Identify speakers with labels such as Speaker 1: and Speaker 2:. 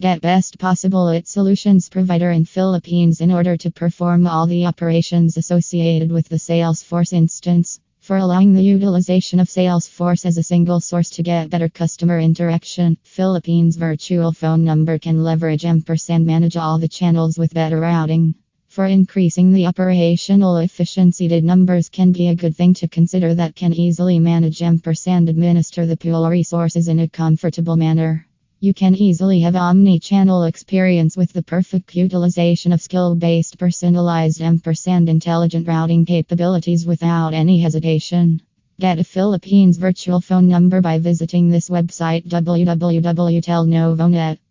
Speaker 1: Get best possible IT solutions provider in Philippines in order to perform all the operations associated with the Salesforce instance. For allowing the utilization of Salesforce as a single source to get better customer interaction, Philippines virtual phone number can leverage ampersand manage all the channels with better routing. For increasing the operational efficiency, did numbers can be a good thing to consider that can easily manage ampersand administer the pool resources in a comfortable manner. You can easily have omni-channel experience with the perfect utilization of skill-based personalized ampersand intelligent routing capabilities without any hesitation. Get a Philippines virtual phone number by visiting this website www.telnovonet.